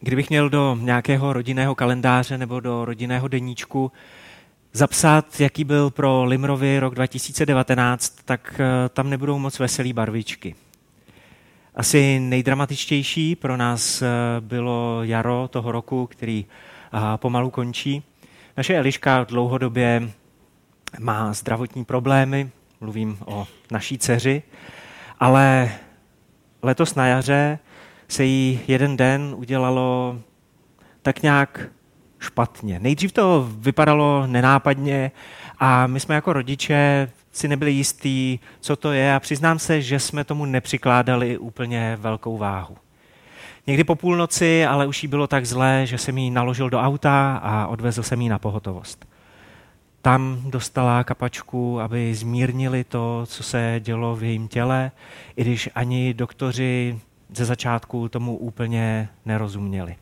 kdybych měl do nějakého rodinného kalendáře nebo do rodinného deníčku zapsat, jaký byl pro Limrovi rok 2019, tak eh, tam nebudou moc veselý barvičky. Asi nejdramatičtější pro nás eh, bylo jaro toho roku, který pomalu končí. Naše Eliška dlouhodobě má zdravotní problémy, mluvím o naší dceři, ale letos na jaře se jí jeden den udělalo tak nějak špatně. Nejdřív to vypadalo nenápadně a my jsme jako rodiče si nebyli jistí, co to je a přiznám se, že jsme tomu nepřikládali úplně velkou váhu. Někdy po půlnoci, ale už jí bylo tak zlé, že jsem jí naložil do auta a odvezl jsem jí na pohotovost. Tam dostala kapačku, aby zmírnili to, co se dělo v jejím těle, i když ani doktoři ze začátku tomu úplně nerozuměli.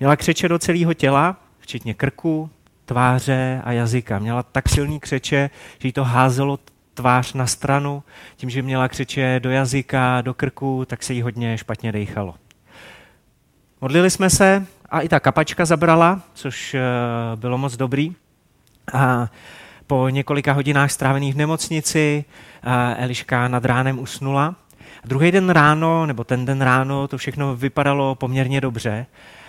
Měla křeče do celého těla, včetně krku, tváře a jazyka. Měla tak silný křeče, že jí to házelo tvář na stranu. Tím, že měla křeče do jazyka, do krku, tak se jí hodně špatně dejchalo. Modlili jsme se a i ta kapačka zabrala, což eh, bylo moc dobrý. A po několika hodinách strávených v nemocnici eh, Eliška nad ránem usnula. Druhý den ráno, nebo ten den ráno, to všechno vypadalo poměrně dobře,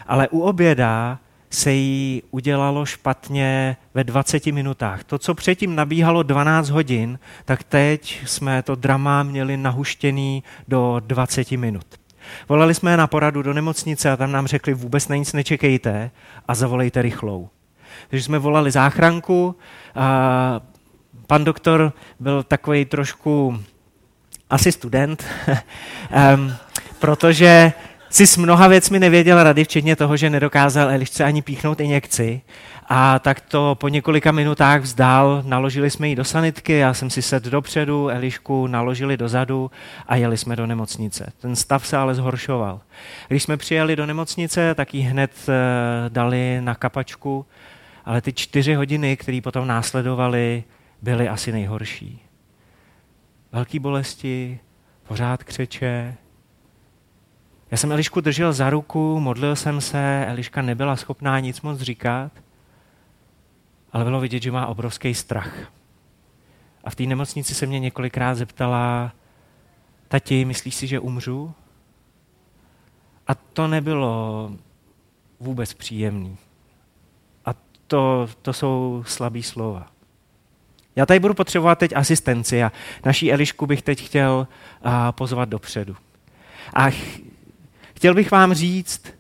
ale u oběda se jí udělalo špatně ve 20 minutách. To, co předtím nabíhalo 12 hodin, tak teď jsme to drama měli nahuštěný do 20 minut. Volali jsme na poradu do nemocnice a tam nám řekli, vůbec na nic nečekejte a zavolejte rychlou. Takže jsme volali záchranku a pan doktor byl takový trošku asi student, um, protože si s mnoha věcmi nevěděl rady, včetně toho, že nedokázal Elišce ani píchnout injekci. A tak to po několika minutách vzdál, naložili jsme ji do sanitky, já jsem si sedl dopředu, Elišku naložili dozadu a jeli jsme do nemocnice. Ten stav se ale zhoršoval. Když jsme přijeli do nemocnice, tak ji hned eh, dali na kapačku, ale ty čtyři hodiny, které potom následovaly, byly asi nejhorší. Velký bolesti, pořád křeče, já jsem Elišku držel za ruku, modlil jsem se, Eliška nebyla schopná nic moc říkat, ale bylo vidět, že má obrovský strach. A v té nemocnici se mě několikrát zeptala, tati, myslíš si, že umřu? A to nebylo vůbec příjemný. A to, to jsou slabý slova. Já tady budu potřebovat teď asistenci a naší Elišku bych teď chtěl pozvat dopředu. A Chtěl bych vám říct,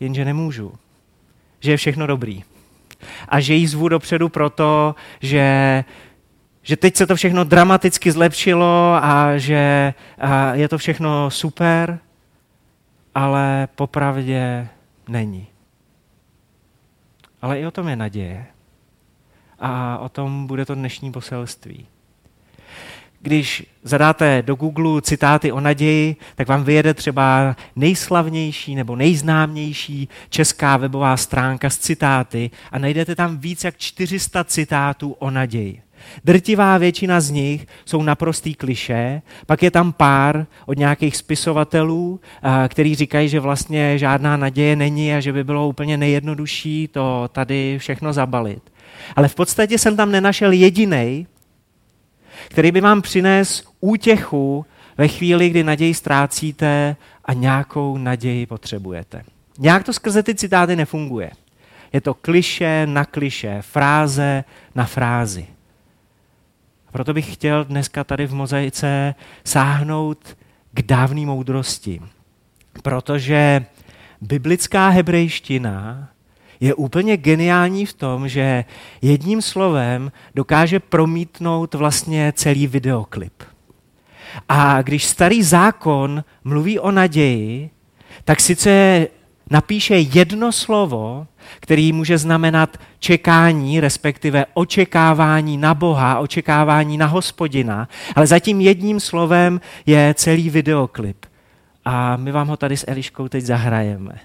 jenže nemůžu, že je všechno dobrý. A že jí zvu dopředu proto, že, že teď se to všechno dramaticky zlepšilo a že a je to všechno super, ale popravdě není. Ale i o tom je naděje. A o tom bude to dnešní poselství. Když zadáte do Google citáty o naději, tak vám vyjede třeba nejslavnější nebo nejznámější česká webová stránka s citáty a najdete tam víc jak 400 citátů o naději. Drtivá většina z nich jsou naprostý kliše, pak je tam pár od nějakých spisovatelů, který říkají, že vlastně žádná naděje není a že by bylo úplně nejjednodušší to tady všechno zabalit. Ale v podstatě jsem tam nenašel jediný, který by vám přines útěchu ve chvíli, kdy naději ztrácíte a nějakou naději potřebujete. Nějak to skrze ty citáty nefunguje. Je to kliše na kliše, fráze na frázi. Proto bych chtěl dneska tady v mozaice sáhnout k dávné moudrosti. Protože biblická hebrejština je úplně geniální v tom, že jedním slovem dokáže promítnout vlastně celý videoklip. A když starý zákon mluví o naději, tak sice napíše jedno slovo, který může znamenat čekání, respektive očekávání na Boha, očekávání na hospodina, ale zatím jedním slovem je celý videoklip. A my vám ho tady s Eliškou teď zahrajeme.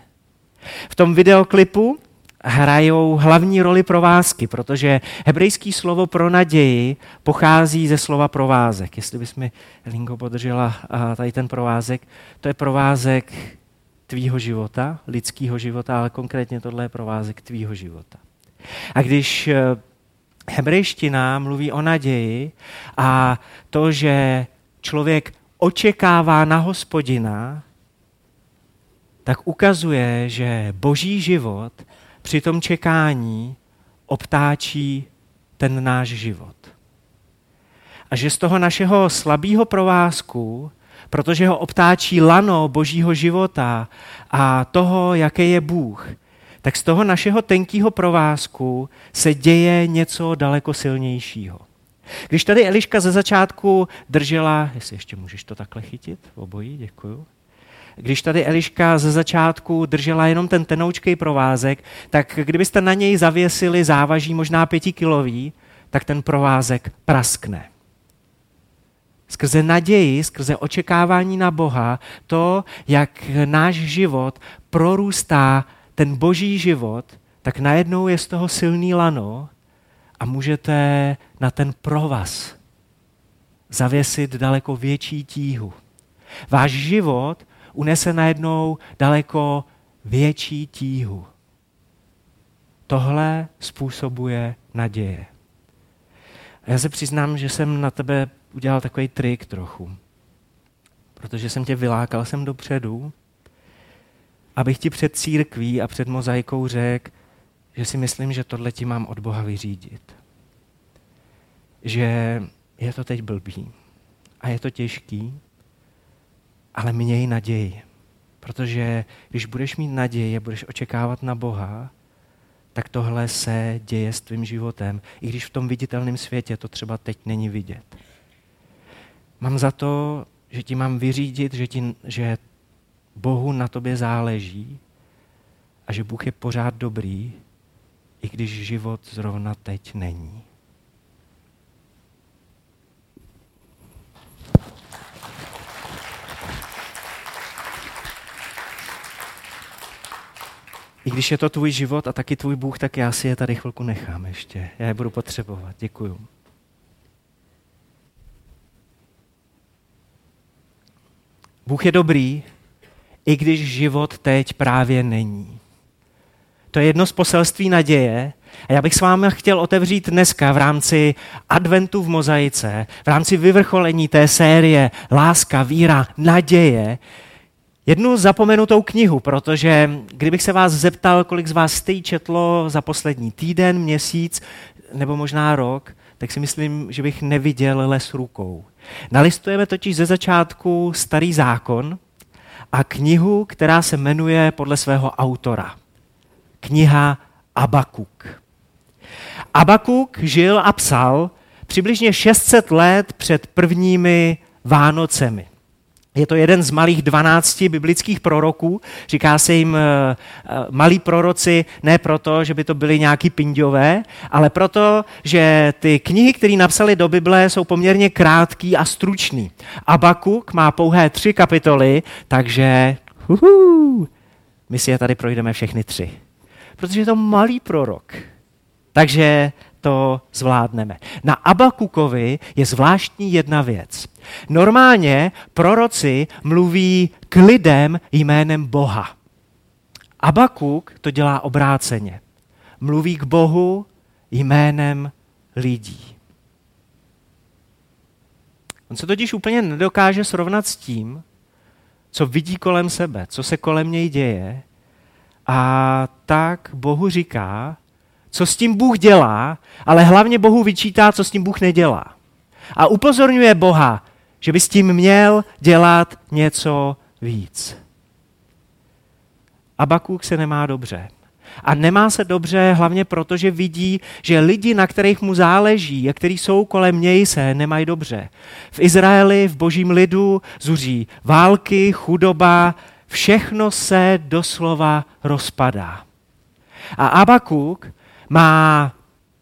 V tom videoklipu hrajou hlavní roli provázky, protože hebrejský slovo pro naději pochází ze slova provázek. Jestli bys mi, Lingo, podržela tady ten provázek, to je provázek tvýho života, lidského života, ale konkrétně tohle je provázek tvýho života. A když eh, hebrejština mluví o naději a to, že člověk očekává na hospodina, tak ukazuje, že boží život při tom čekání obtáčí ten náš život. A že z toho našeho slabého provázku, protože ho obtáčí lano božího života a toho, jaký je Bůh, tak z toho našeho tenkého provázku se děje něco daleko silnějšího. Když tady Eliška ze začátku držela, jestli ještě můžeš to takhle chytit, obojí, děkuju. Když tady Eliška ze začátku držela jenom ten tenoučkej provázek, tak kdybyste na něj zavěsili závaží možná pětikilový, tak ten provázek praskne. Skrze naději, skrze očekávání na Boha, to, jak náš život prorůstá ten boží život, tak najednou je z toho silný lano a můžete na ten provaz zavěsit daleko větší tíhu. Váš život unese najednou daleko větší tíhu. Tohle způsobuje naděje. A já se přiznám, že jsem na tebe udělal takový trik trochu. Protože jsem tě vylákal sem dopředu, abych ti před církví a před mozaikou řekl, že si myslím, že tohle ti mám od Boha vyřídit. Že je to teď blbý a je to těžký, ale měj naději. Protože když budeš mít naději a budeš očekávat na Boha, tak tohle se děje s tvým životem, i když v tom viditelném světě to třeba teď není vidět. Mám za to, že ti mám vyřídit, že, ti, že Bohu na tobě záleží a že Bůh je pořád dobrý, i když život zrovna teď není. I když je to tvůj život a taky tvůj Bůh, tak já si je tady chvilku nechám ještě. Já je budu potřebovat. Děkuju. Bůh je dobrý, i když život teď právě není. To je jedno z poselství naděje. A já bych s vámi chtěl otevřít dneska v rámci adventu v mozaice, v rámci vyvrcholení té série Láska, víra, naděje, jednu zapomenutou knihu, protože kdybych se vás zeptal, kolik z vás jste četlo za poslední týden, měsíc nebo možná rok, tak si myslím, že bych neviděl les rukou. Nalistujeme totiž ze začátku Starý zákon a knihu, která se jmenuje podle svého autora. Kniha Abakuk. Abakuk žil a psal přibližně 600 let před prvními Vánocemi. Je to jeden z malých dvanácti biblických proroků. Říká se jim uh, malí proroci ne proto, že by to byly nějaký pindové, ale proto, že ty knihy, které napsali do Bible, jsou poměrně krátký a stručný. Abakuk má pouhé tři kapitoly, takže uhu, my si je tady projdeme všechny tři. Protože je to malý prorok. Takže to zvládneme. Na Abakukovi je zvláštní jedna věc. Normálně proroci mluví k lidem jménem Boha. Abakuk to dělá obráceně. Mluví k Bohu jménem lidí. On se totiž úplně nedokáže srovnat s tím, co vidí kolem sebe, co se kolem něj děje. A tak Bohu říká, co s tím Bůh dělá, ale hlavně Bohu vyčítá, co s tím Bůh nedělá. A upozorňuje Boha, že by s tím měl dělat něco víc. Abakuk se nemá dobře. A nemá se dobře hlavně proto, že vidí, že lidi, na kterých mu záleží a kteří jsou kolem něj, se nemají dobře. V Izraeli, v božím lidu zuří války, chudoba, všechno se doslova rozpadá. A Abakuk má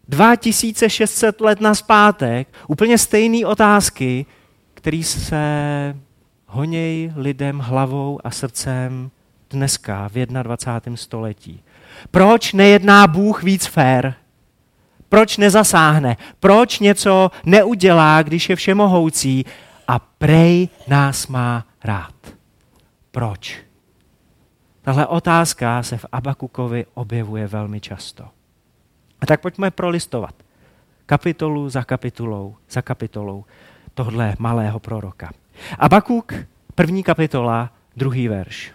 2600 let na zpátek úplně stejné otázky, které se honěj lidem hlavou a srdcem dneska v 21. století. Proč nejedná Bůh víc fér? Proč nezasáhne? Proč něco neudělá, když je všemohoucí a prej nás má rád? Proč? Tahle otázka se v Abakukovi objevuje velmi často. A tak pojďme prolistovat kapitolu za kapitolou, za kapitolou tohle malého proroka. Abakuk, první kapitola, druhý verš.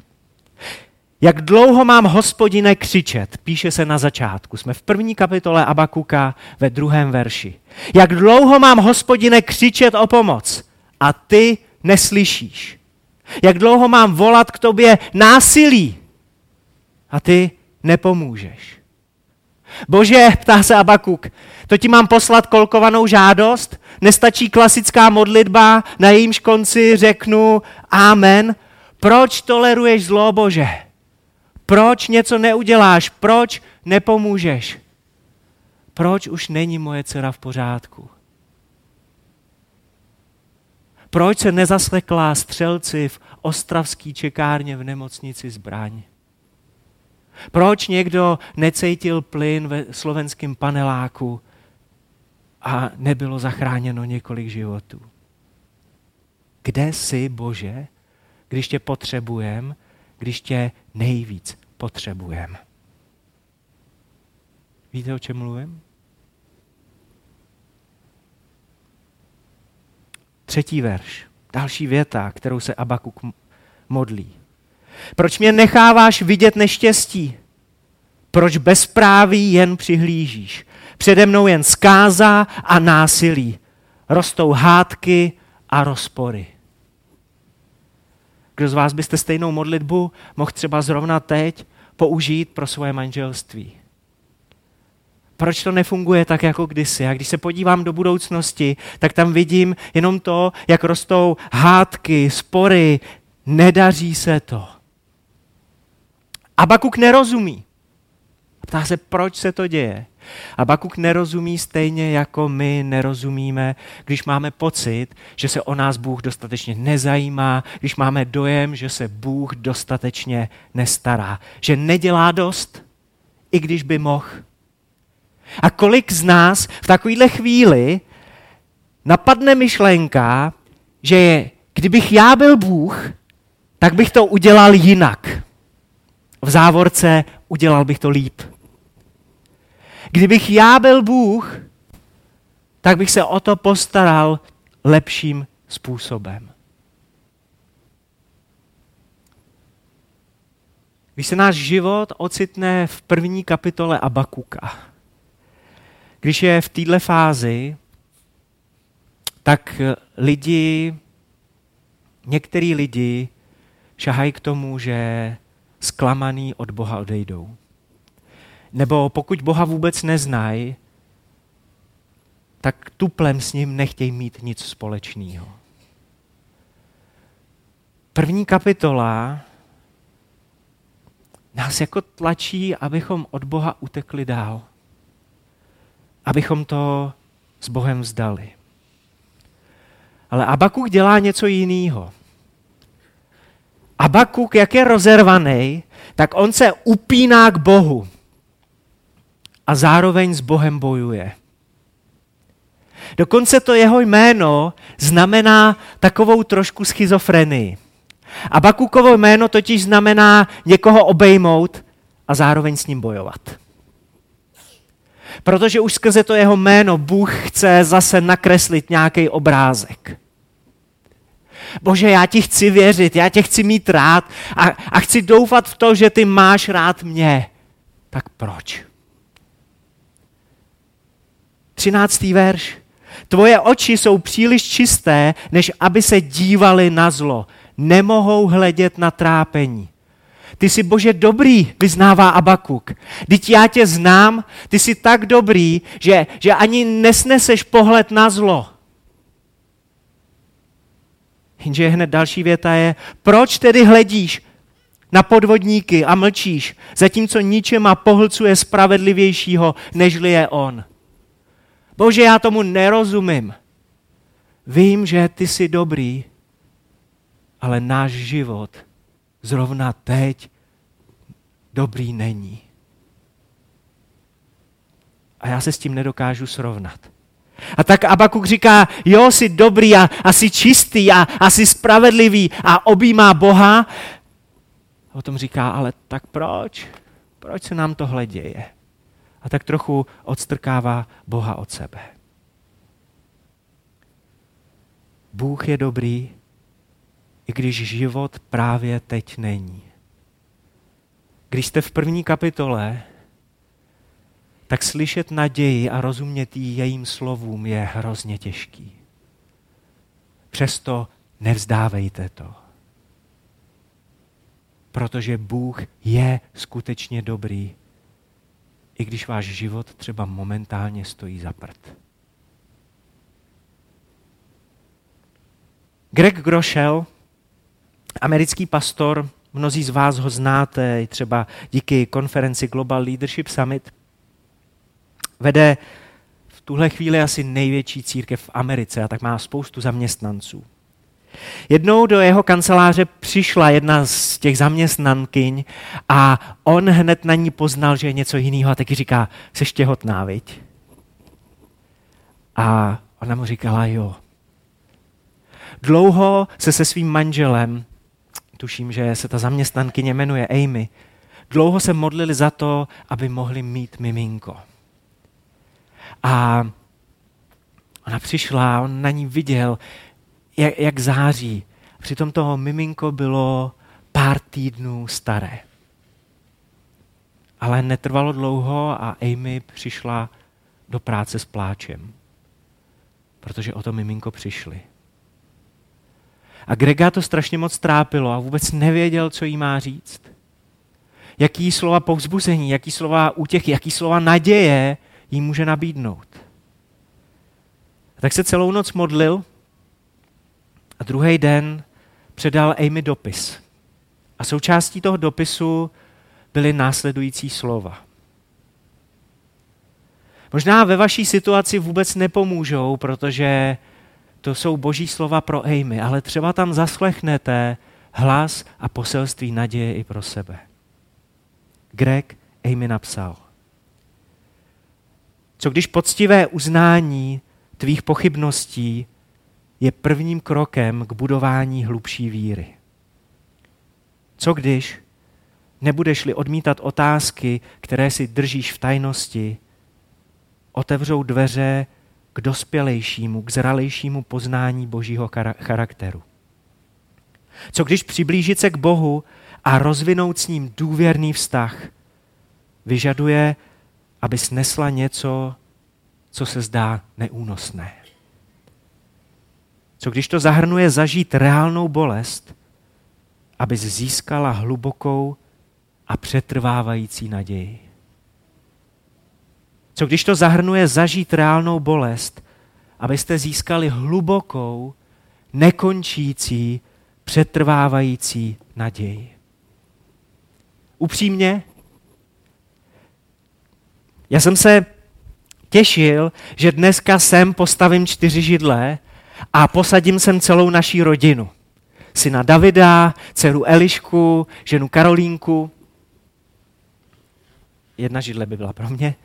Jak dlouho mám hospodine křičet, píše se na začátku. Jsme v první kapitole Abakuka ve druhém verši. Jak dlouho mám hospodine křičet o pomoc a ty neslyšíš. Jak dlouho mám volat k tobě násilí a ty nepomůžeš. Bože, ptá se Abakuk, to ti mám poslat kolkovanou žádost? Nestačí klasická modlitba, na jejímž konci řeknu amen? Proč toleruješ zlo, Bože? Proč něco neuděláš? Proč nepomůžeš? Proč už není moje dcera v pořádku? Proč se nezaslekla střelci v ostravský čekárně v nemocnici zbraň? Proč někdo necítil plyn ve slovenském paneláku a nebylo zachráněno několik životů? Kde jsi, Bože, když tě potřebujem, když tě nejvíc potřebujem? Víte, o čem mluvím? Třetí verš, další věta, kterou se Abakuk modlí. Proč mě necháváš vidět neštěstí? Proč bezpráví jen přihlížíš? Přede mnou jen zkáza a násilí. Rostou hádky a rozpory. Kdo z vás byste stejnou modlitbu mohl třeba zrovna teď použít pro svoje manželství? Proč to nefunguje tak jako kdysi? A když se podívám do budoucnosti, tak tam vidím jenom to, jak rostou hádky, spory, nedaří se to. Abakuk nerozumí. Ptá se, proč se to děje. A Bakuk nerozumí stejně jako my nerozumíme, když máme pocit, že se o nás Bůh dostatečně nezajímá, když máme dojem, že se Bůh dostatečně nestará, že nedělá dost, i když by mohl. A kolik z nás v takovéhle chvíli napadne myšlenka, že kdybych já byl Bůh, tak bych to udělal jinak. V závorce udělal bych to líp. Kdybych já byl Bůh, tak bych se o to postaral lepším způsobem. Když se náš život ocitne v první kapitole Abakuka, když je v této fázi, tak lidi, některý lidi šahají k tomu, že zklamaný od Boha odejdou. Nebo pokud Boha vůbec neznají, tak tuplem s ním nechtějí mít nic společného. První kapitola nás jako tlačí, abychom od Boha utekli dál. Abychom to s Bohem vzdali. Ale Abakuk dělá něco jiného. Abakuk, jak je rozervaný, tak on se upíná k Bohu a zároveň s Bohem bojuje. Dokonce to jeho jméno znamená takovou trošku schizofrenii. A Bakukovo jméno totiž znamená někoho obejmout a zároveň s ním bojovat. Protože už skrze to jeho jméno Bůh chce zase nakreslit nějaký obrázek. Bože, já ti chci věřit, já tě chci mít rád a, a chci doufat v to, že ty máš rád mě. Tak proč? Třináctý verš. Tvoje oči jsou příliš čisté, než aby se dívali na zlo. Nemohou hledět na trápení. Ty jsi Bože dobrý, vyznává Abakuk. Teď já tě znám, ty jsi tak dobrý, že, že ani nesneseš pohled na zlo. Jenže hned další věta je, proč tedy hledíš na podvodníky a mlčíš, zatímco ničema pohlcuje spravedlivějšího, nežli je on. Bože, já tomu nerozumím. Vím, že ty jsi dobrý, ale náš život zrovna teď dobrý není. A já se s tím nedokážu srovnat. A tak Abakuk říká, jo, jsi dobrý a, a jsi čistý a, a jsi spravedlivý a objímá Boha. o tom říká, ale tak proč? Proč se nám tohle děje? A tak trochu odstrkává Boha od sebe. Bůh je dobrý, i když život právě teď není. Když jste v první kapitole, tak slyšet naději a rozumět jí jejím slovům je hrozně těžký. Přesto nevzdávejte to. Protože Bůh je skutečně dobrý, i když váš život třeba momentálně stojí za prd. Greg Groschel, americký pastor, mnozí z vás ho znáte, třeba díky konferenci Global Leadership Summit, vede v tuhle chvíli asi největší církev v Americe a tak má spoustu zaměstnanců. Jednou do jeho kanceláře přišla jedna z těch zaměstnankyň a on hned na ní poznal, že je něco jiného a taky říká, jsi těhotná, viď? A ona mu říkala, jo. Dlouho se se svým manželem, tuším, že se ta zaměstnankyně jmenuje Amy, dlouho se modlili za to, aby mohli mít miminko. A ona přišla, on na ní viděl, jak, jak září. Přitom toho miminko bylo pár týdnů staré. Ale netrvalo dlouho a Amy přišla do práce s pláčem, protože o to miminko přišli. A Grega to strašně moc trápilo a vůbec nevěděl, co jí má říct. Jaký slova povzbuzení, jaký slova útěchy, jaký slova naděje jí může nabídnout. A tak se celou noc modlil a druhý den předal Amy dopis. A součástí toho dopisu byly následující slova. Možná ve vaší situaci vůbec nepomůžou, protože to jsou boží slova pro Amy, ale třeba tam zaslechnete hlas a poselství naděje i pro sebe. Greg Amy napsal. Co když poctivé uznání tvých pochybností je prvním krokem k budování hlubší víry. Co když nebudeš-li odmítat otázky, které si držíš v tajnosti, otevřou dveře k dospělejšímu, k zralejšímu poznání božího charakteru. Co když přiblížit se k Bohu a rozvinout s ním důvěrný vztah vyžaduje, aby snesla něco, co se zdá neúnosné. Co když to zahrnuje zažít reálnou bolest, aby získala hlubokou a přetrvávající naději? Co když to zahrnuje zažít reálnou bolest, abyste získali hlubokou, nekončící, přetrvávající naději? Upřímně, já jsem se těšil, že dneska sem postavím čtyři židle a posadím sem celou naší rodinu. Syna Davida, dceru Elišku, ženu Karolínku. Jedna židle by byla pro mě.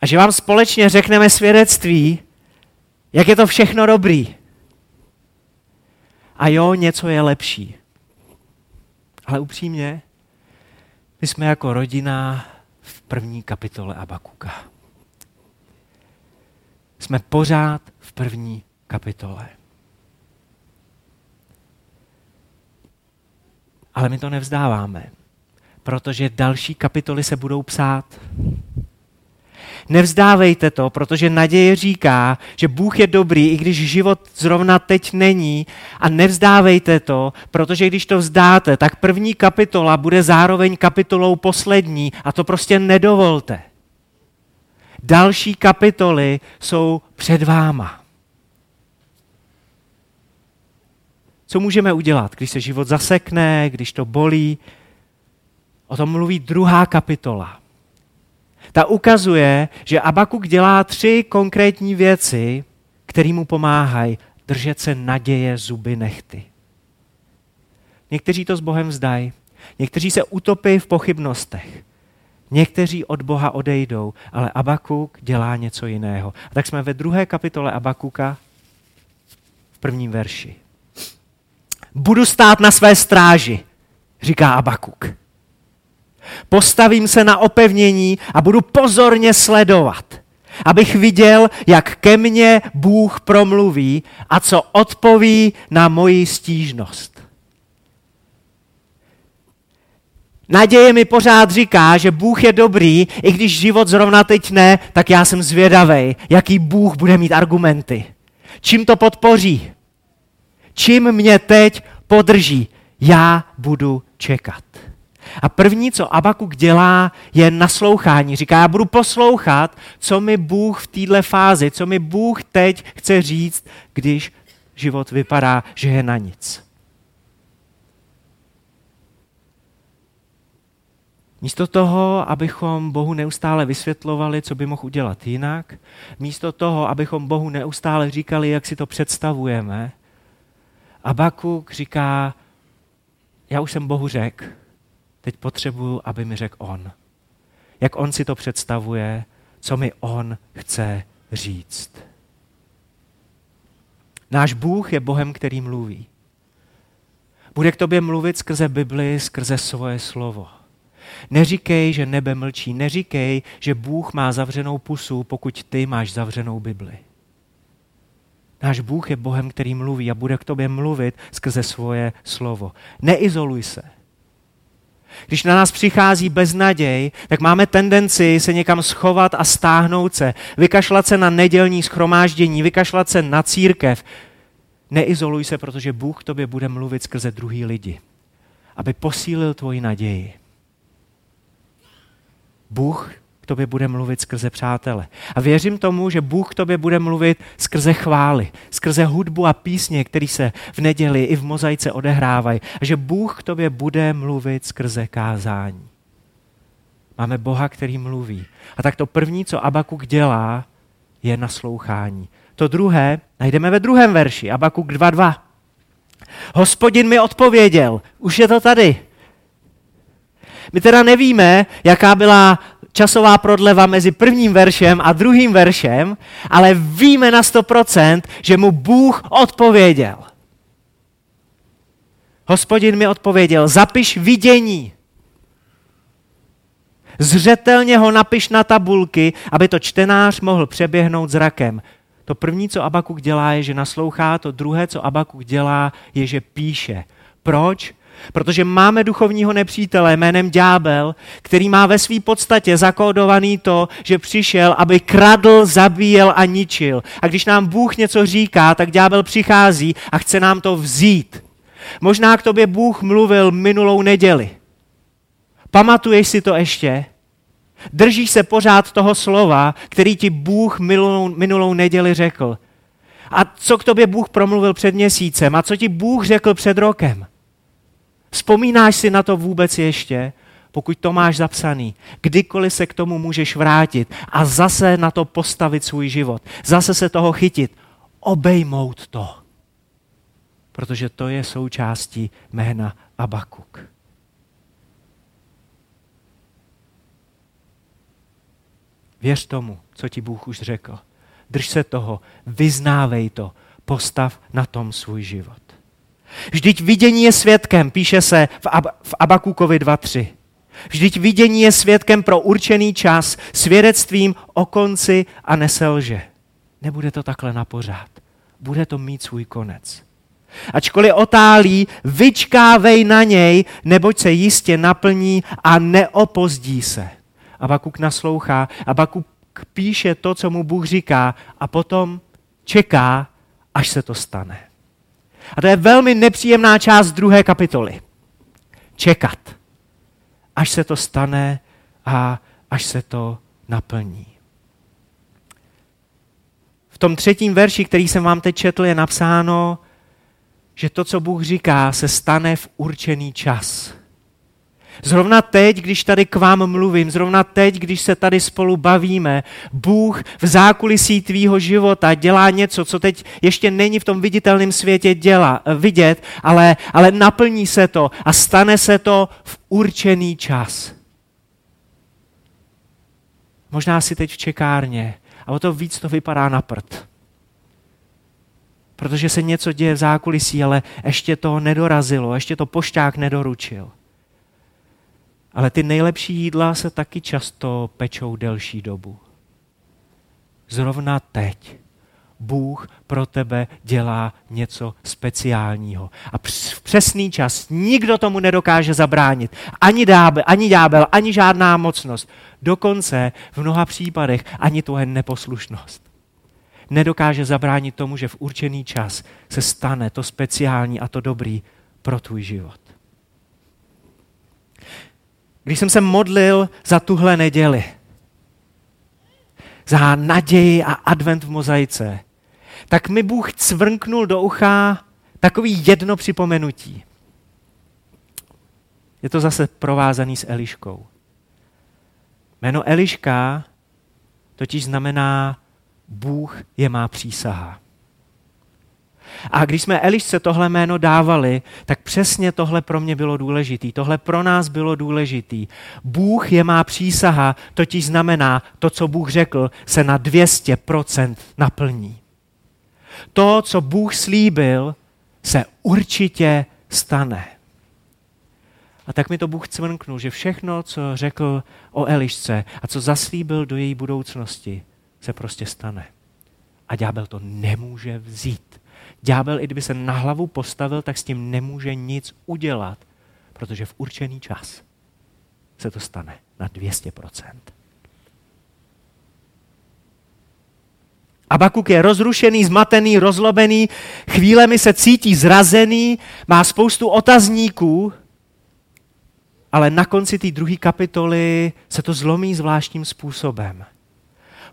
A že vám společně řekneme svědectví, jak je to všechno dobrý. A jo, něco je lepší. Ale upřímně, my jsme jako rodina v první kapitole Abakuka. Jsme pořád v první kapitole. Ale my to nevzdáváme, protože další kapitoly se budou psát. Nevzdávejte to, protože naděje říká, že Bůh je dobrý, i když život zrovna teď není. A nevzdávejte to, protože když to vzdáte, tak první kapitola bude zároveň kapitolou poslední a to prostě nedovolte. Další kapitoly jsou před váma. Co můžeme udělat, když se život zasekne, když to bolí? O tom mluví druhá kapitola. Ta ukazuje, že Abakuk dělá tři konkrétní věci, které mu pomáhají držet se naděje zuby nechty. Někteří to s Bohem vzdají, někteří se utopí v pochybnostech, někteří od Boha odejdou, ale Abakuk dělá něco jiného. A tak jsme ve druhé kapitole Abakuka v prvním verši. Budu stát na své stráži, říká Abakuk. Postavím se na opevnění a budu pozorně sledovat, abych viděl, jak ke mně Bůh promluví a co odpoví na moji stížnost. Naděje mi pořád říká, že Bůh je dobrý, i když život zrovna teď ne, tak já jsem zvědavý, jaký Bůh bude mít argumenty. Čím to podpoří? Čím mě teď podrží? Já budu čekat. A první, co Abakuk dělá, je naslouchání. Říká, já budu poslouchat, co mi Bůh v této fázi, co mi Bůh teď chce říct, když život vypadá, že je na nic. Místo toho, abychom Bohu neustále vysvětlovali, co by mohl udělat jinak, místo toho, abychom Bohu neustále říkali, jak si to představujeme, Abakuk říká, já už jsem Bohu řekl, teď potřebuju, aby mi řekl On. Jak On si to představuje, co mi On chce říct. Náš Bůh je Bohem, který mluví. Bude k tobě mluvit skrze Bibli, skrze svoje slovo. Neříkej, že nebe mlčí. Neříkej, že Bůh má zavřenou pusu, pokud ty máš zavřenou Bibli. Náš Bůh je Bohem, který mluví a bude k tobě mluvit skrze svoje slovo. Neizoluj se. Když na nás přichází beznaděj, tak máme tendenci se někam schovat a stáhnout se, vykašlat se na nedělní schromáždění, vykašlat se na církev. Neizoluj se, protože Bůh k tobě bude mluvit skrze druhý lidi, aby posílil tvoji naději. Bůh tobě bude mluvit skrze přátele. A věřím tomu, že Bůh k tobě bude mluvit skrze chvály, skrze hudbu a písně, které se v neděli i v mozaice odehrávají. A že Bůh k tobě bude mluvit skrze kázání. Máme Boha, který mluví. A tak to první, co Abakuk dělá, je naslouchání. To druhé najdeme ve druhém verši, Abakuk 2.2. Hospodin mi odpověděl, už je to tady. My teda nevíme, jaká byla časová prodleva mezi prvním veršem a druhým veršem, ale víme na 100%, že mu Bůh odpověděl. Hospodin mi odpověděl, zapiš vidění. Zřetelně ho napiš na tabulky, aby to čtenář mohl přeběhnout zrakem. To první, co Abakuk dělá, je, že naslouchá, to druhé, co Abakuk dělá, je, že píše. Proč? Protože máme duchovního nepřítele jménem ďábel, který má ve své podstatě zakódovaný to, že přišel, aby kradl, zabíjel a ničil. A když nám Bůh něco říká, tak ďábel přichází a chce nám to vzít. Možná k tobě Bůh mluvil minulou neděli. Pamatuješ si to ještě? Držíš se pořád toho slova, který ti Bůh minulou, minulou neděli řekl. A co k tobě Bůh promluvil před měsícem? A co ti Bůh řekl před rokem? Vzpomínáš si na to vůbec ještě? Pokud to máš zapsaný, kdykoliv se k tomu můžeš vrátit a zase na to postavit svůj život, zase se toho chytit, obejmout to. Protože to je součástí jména Abakuk. Věř tomu, co ti Bůh už řekl. Drž se toho, vyznávej to, postav na tom svůj život. Vždyť vidění je svědkem, píše se v, Ab- v Abakukovi 2.3. Vždyť vidění je svědkem pro určený čas, svědectvím o konci a neselže. Nebude to takhle na pořád. Bude to mít svůj konec. Ačkoliv otálí, vyčkávej na něj, neboť se jistě naplní a neopozdí se. Abakuk naslouchá, Abakuk píše to, co mu Bůh říká a potom čeká, až se to stane. A to je velmi nepříjemná část druhé kapitoly. Čekat, až se to stane a až se to naplní. V tom třetím verši, který jsem vám teď četl, je napsáno, že to, co Bůh říká, se stane v určený čas. Zrovna teď, když tady k vám mluvím, zrovna teď, když se tady spolu bavíme, Bůh v zákulisí tvýho života dělá něco, co teď ještě není v tom viditelném světě děla, vidět, ale, ale naplní se to a stane se to v určený čas. Možná si teď v čekárně a o to víc to vypadá na prd. protože se něco děje v zákulisí, ale ještě to nedorazilo, ještě to pošťák nedoručil. Ale ty nejlepší jídla se taky často pečou delší dobu. Zrovna teď Bůh pro tebe dělá něco speciálního. A v přesný čas nikdo tomu nedokáže zabránit. Ani dábel, ani ďábel, ani žádná mocnost. Dokonce v mnoha případech ani tvoje neposlušnost. Nedokáže zabránit tomu, že v určený čas se stane to speciální a to dobrý pro tvůj život. Když jsem se modlil za tuhle neděli, za naději a advent v mozaice, tak mi Bůh cvrnknul do ucha takový jedno připomenutí. Je to zase provázaný s Eliškou. Jméno Eliška totiž znamená Bůh je má přísaha. A když jsme Elišce tohle jméno dávali, tak přesně tohle pro mě bylo důležitý. Tohle pro nás bylo důležitý. Bůh je má přísaha, totiž znamená, to, co Bůh řekl, se na 200% naplní. To, co Bůh slíbil, se určitě stane. A tak mi to Bůh cvrknul, že všechno, co řekl o Elišce a co zaslíbil do její budoucnosti, se prostě stane. A ďábel to nemůže vzít. Ďábel, i kdyby se na hlavu postavil, tak s tím nemůže nic udělat, protože v určený čas se to stane na 200%. Abakuk je rozrušený, zmatený, rozlobený, chvílemi se cítí zrazený, má spoustu otazníků, ale na konci té druhé kapitoly se to zlomí zvláštním způsobem.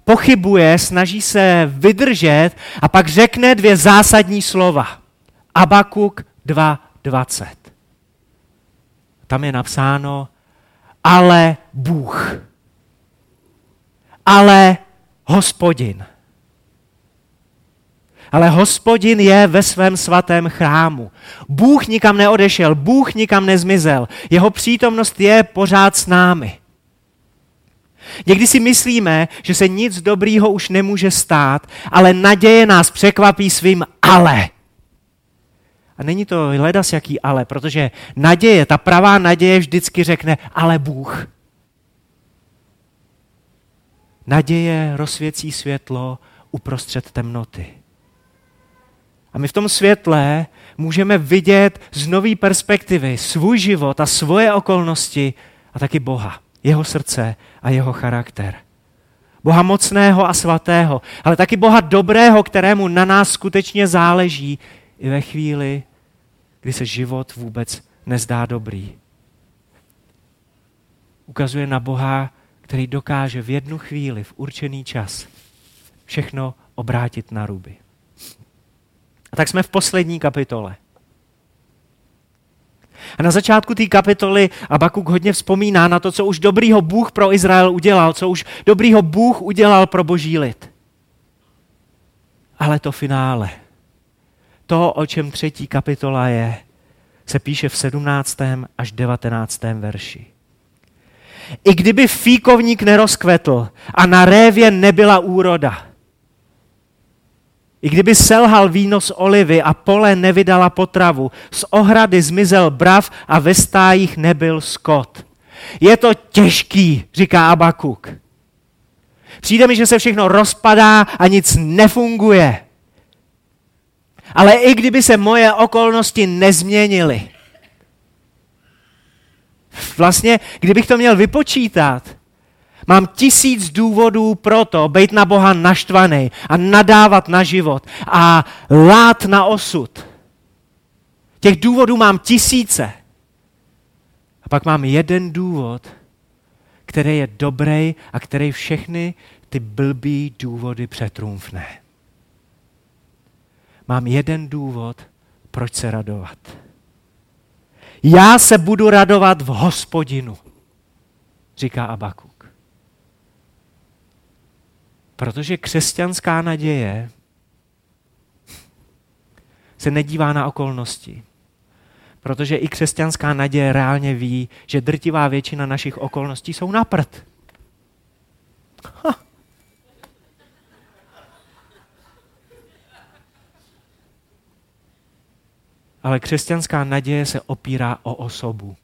Pochybuje, snaží se vydržet a pak řekne dvě zásadní slova. Abakuk 2.20. Tam je napsáno, ale Bůh. Ale hospodin. Ale hospodin je ve svém svatém chrámu. Bůh nikam neodešel, Bůh nikam nezmizel. Jeho přítomnost je pořád s námi. Někdy si myslíme, že se nic dobrýho už nemůže stát, ale naděje nás překvapí svým ale. A není to hledas jaký ale, protože naděje, ta pravá naděje vždycky řekne ale Bůh. Naděje rozsvěcí světlo uprostřed temnoty. A my v tom světle můžeme vidět z nové perspektivy svůj život a svoje okolnosti a taky Boha, jeho srdce a jeho charakter. Boha mocného a svatého, ale taky Boha dobrého, kterému na nás skutečně záleží i ve chvíli, kdy se život vůbec nezdá dobrý. Ukazuje na Boha, který dokáže v jednu chvíli, v určený čas, všechno obrátit na ruby. A tak jsme v poslední kapitole. A na začátku té kapitoly Abakuk hodně vzpomíná na to, co už dobrýho Bůh pro Izrael udělal, co už dobrýho Bůh udělal pro boží lid. Ale to finále, to, o čem třetí kapitola je, se píše v 17. až 19. verši. I kdyby fíkovník nerozkvetl a na révě nebyla úroda, i kdyby selhal víno z olivy a pole nevydala potravu, z ohrady zmizel brav a ve stájích nebyl skot. Je to těžký, říká Abakuk. Přijde mi, že se všechno rozpadá a nic nefunguje. Ale i kdyby se moje okolnosti nezměnily, vlastně, kdybych to měl vypočítat, Mám tisíc důvodů pro to být na Boha naštvaný a nadávat na život a lát na osud. Těch důvodů mám tisíce. A pak mám jeden důvod, který je dobrý a který všechny ty blbý důvody přetrumfne. Mám jeden důvod, proč se radovat. Já se budu radovat v hospodinu, říká Abaku. Protože křesťanská naděje se nedívá na okolnosti. Protože i křesťanská naděje reálně ví, že drtivá většina našich okolností jsou na prd. Ale křesťanská naděje se opírá o osobu,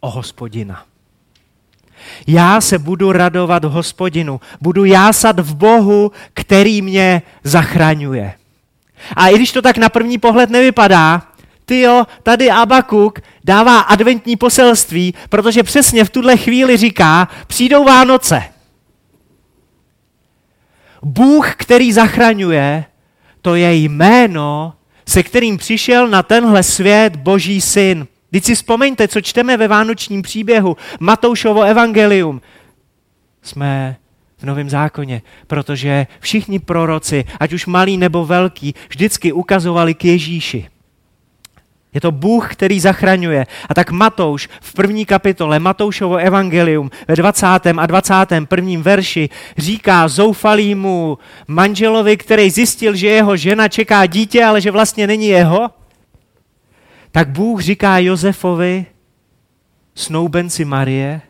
o hospodina. Já se budu radovat hospodinu, budu jásat v Bohu, který mě zachraňuje. A i když to tak na první pohled nevypadá, ty jo, tady Abakuk dává adventní poselství, protože přesně v tuhle chvíli říká, přijdou Vánoce. Bůh, který zachraňuje, to je jméno, se kterým přišel na tenhle svět Boží syn. Teď si vzpomeňte, co čteme ve vánočním příběhu, Matoušovo evangelium. Jsme v Novém zákoně, protože všichni proroci, ať už malí nebo velký, vždycky ukazovali k Ježíši. Je to Bůh, který zachraňuje. A tak Matouš v první kapitole, Matoušovo evangelium ve 20. a 21. verši říká zoufalýmu manželovi, který zjistil, že jeho žena čeká dítě, ale že vlastně není jeho, tak Bůh říká Josefovi, snoubenci Marie,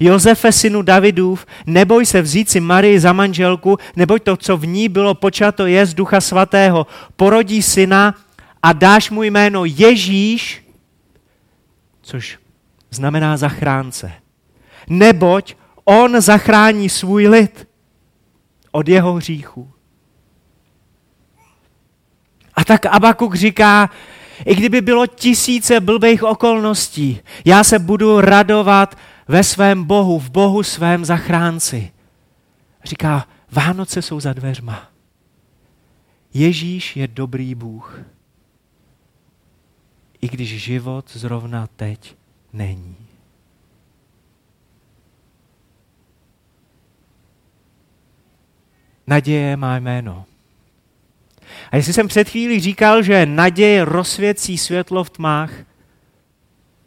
Josefe, synu Davidův, neboj se vzít si Marii za manželku, neboť to, co v ní bylo počato, je z ducha svatého. Porodí syna a dáš mu jméno Ježíš, což znamená zachránce. Neboť on zachrání svůj lid od jeho hříchů. A tak Abakuk říká, i kdyby bylo tisíce blbých okolností, já se budu radovat ve svém Bohu, v Bohu svém zachránci. Říká, Vánoce jsou za dveřma. Ježíš je dobrý Bůh i když život zrovna teď není. Naděje má jméno. A jestli jsem před chvílí říkal, že naděje rozsvěcí světlo v tmách,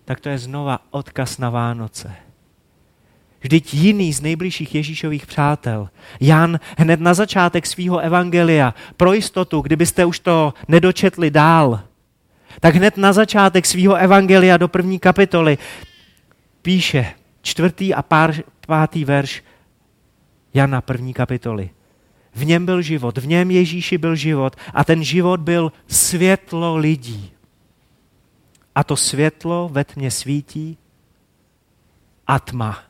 tak to je znova odkaz na Vánoce. Vždyť jiný z nejbližších Ježíšových přátel, Jan hned na začátek svého evangelia, pro jistotu, kdybyste už to nedočetli dál, tak hned na začátek svého evangelia do první kapitoly píše čtvrtý a pár, pátý verš Jana první kapitoly. V něm byl život, v něm Ježíši byl život a ten život byl světlo lidí. A to světlo ve tmě svítí a tma.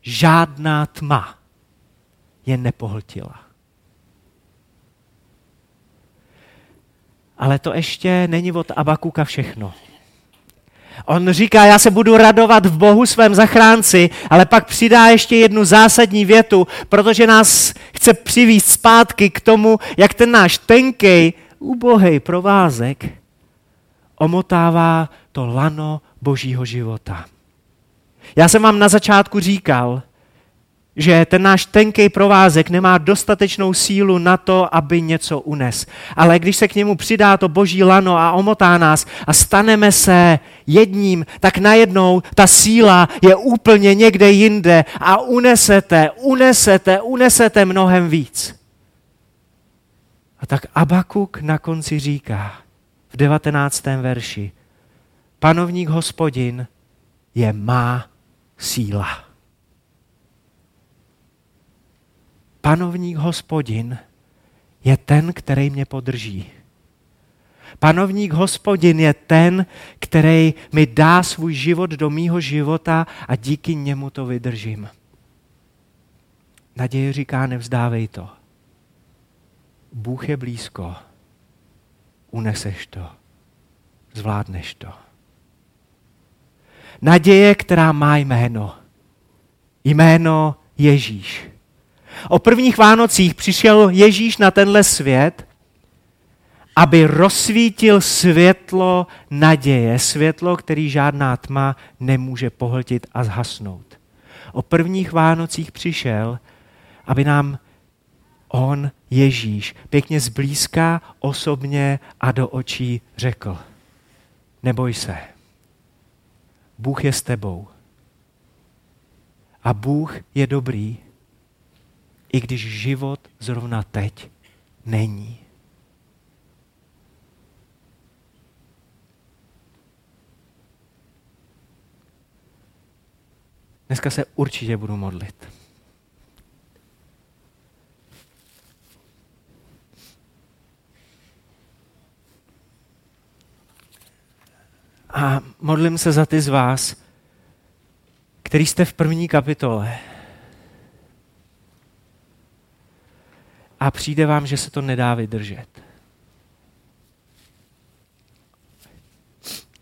Žádná tma je nepohltila. Ale to ještě není od Abakuka všechno. On říká, já se budu radovat v Bohu svém zachránci, ale pak přidá ještě jednu zásadní větu, protože nás chce přivízt zpátky k tomu, jak ten náš tenkej, ubohej provázek omotává to lano božího života. Já jsem vám na začátku říkal, že ten náš tenký provázek nemá dostatečnou sílu na to, aby něco unes. Ale když se k němu přidá to boží lano a omotá nás a staneme se jedním, tak najednou ta síla je úplně někde jinde a unesete, unesete, unesete mnohem víc. A tak Abakuk na konci říká v 19. verši, panovník hospodin je má síla. Panovník hospodin je ten, který mě podrží. Panovník hospodin je ten, který mi dá svůj život do mýho života a díky němu to vydržím. Naděje říká, nevzdávej to. Bůh je blízko. Uneseš to. Zvládneš to. Naděje, která má jméno. Jméno Ježíš. O prvních Vánocích přišel Ježíš na tenhle svět, aby rozsvítil světlo naděje, světlo, který žádná tma nemůže pohltit a zhasnout. O prvních Vánocích přišel, aby nám on, Ježíš, pěkně zblízka, osobně a do očí řekl, neboj se, Bůh je s tebou. A Bůh je dobrý i když život zrovna teď není. Dneska se určitě budu modlit. A modlím se za ty z vás, který jste v první kapitole. A přijde vám, že se to nedá vydržet.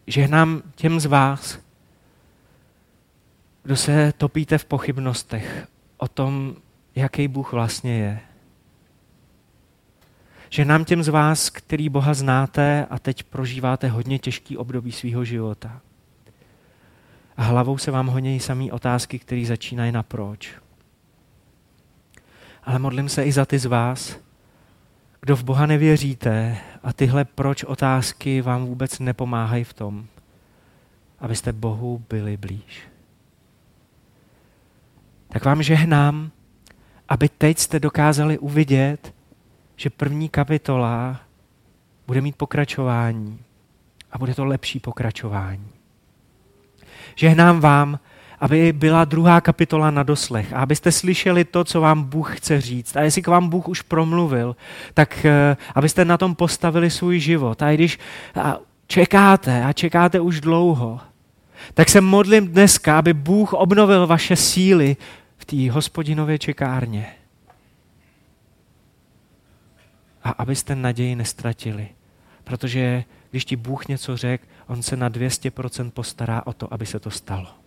Žehnám těm z vás, kdo se topíte v pochybnostech o tom, jaký Bůh vlastně je. Že nám těm z vás, který Boha znáte a teď prožíváte hodně těžký období svého života. A hlavou se vám honějí samý otázky, které začínají na proč. Ale modlím se i za ty z vás, kdo v Boha nevěříte a tyhle proč otázky vám vůbec nepomáhají v tom, abyste Bohu byli blíž. Tak vám žehnám, aby teď jste dokázali uvidět, že první kapitola bude mít pokračování a bude to lepší pokračování. Žehnám vám, aby byla druhá kapitola na doslech a abyste slyšeli to, co vám Bůh chce říct. A jestli k vám Bůh už promluvil, tak eh, abyste na tom postavili svůj život. A když čekáte a čekáte už dlouho, tak se modlím dneska, aby Bůh obnovil vaše síly v té hospodinově čekárně. A abyste naději nestratili. Protože když ti Bůh něco řekl, on se na 200% postará o to, aby se to stalo.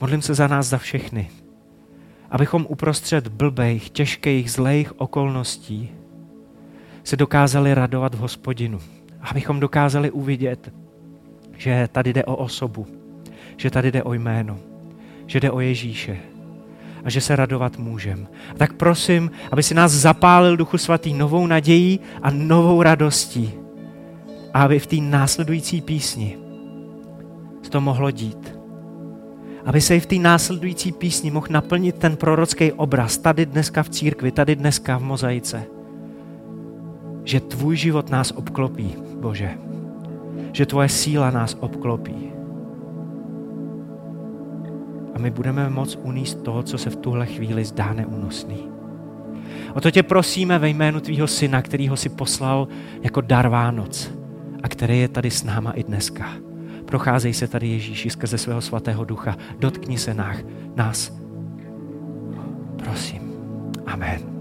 Modlím se za nás, za všechny, abychom uprostřed blbejch, těžkých, zlejch okolností se dokázali radovat v hospodinu. Abychom dokázali uvidět, že tady jde o osobu, že tady jde o jméno, že jde o Ježíše a že se radovat můžem. A tak prosím, aby si nás zapálil Duchu Svatý novou nadějí a novou radostí. A aby v té následující písni to mohlo dít. Aby se i v té následující písni mohl naplnit ten prorocký obraz tady dneska v církvi, tady dneska v mozaice. Že tvůj život nás obklopí, Bože že tvoje síla nás obklopí. A my budeme moct uníst toho, co se v tuhle chvíli zdá neúnosný. O to tě prosíme ve jménu tvýho syna, který ho si poslal jako dar Vánoc a který je tady s náma i dneska. Procházej se tady Ježíši skrze svého svatého ducha. Dotkni se nás. nás. Prosím. Amen.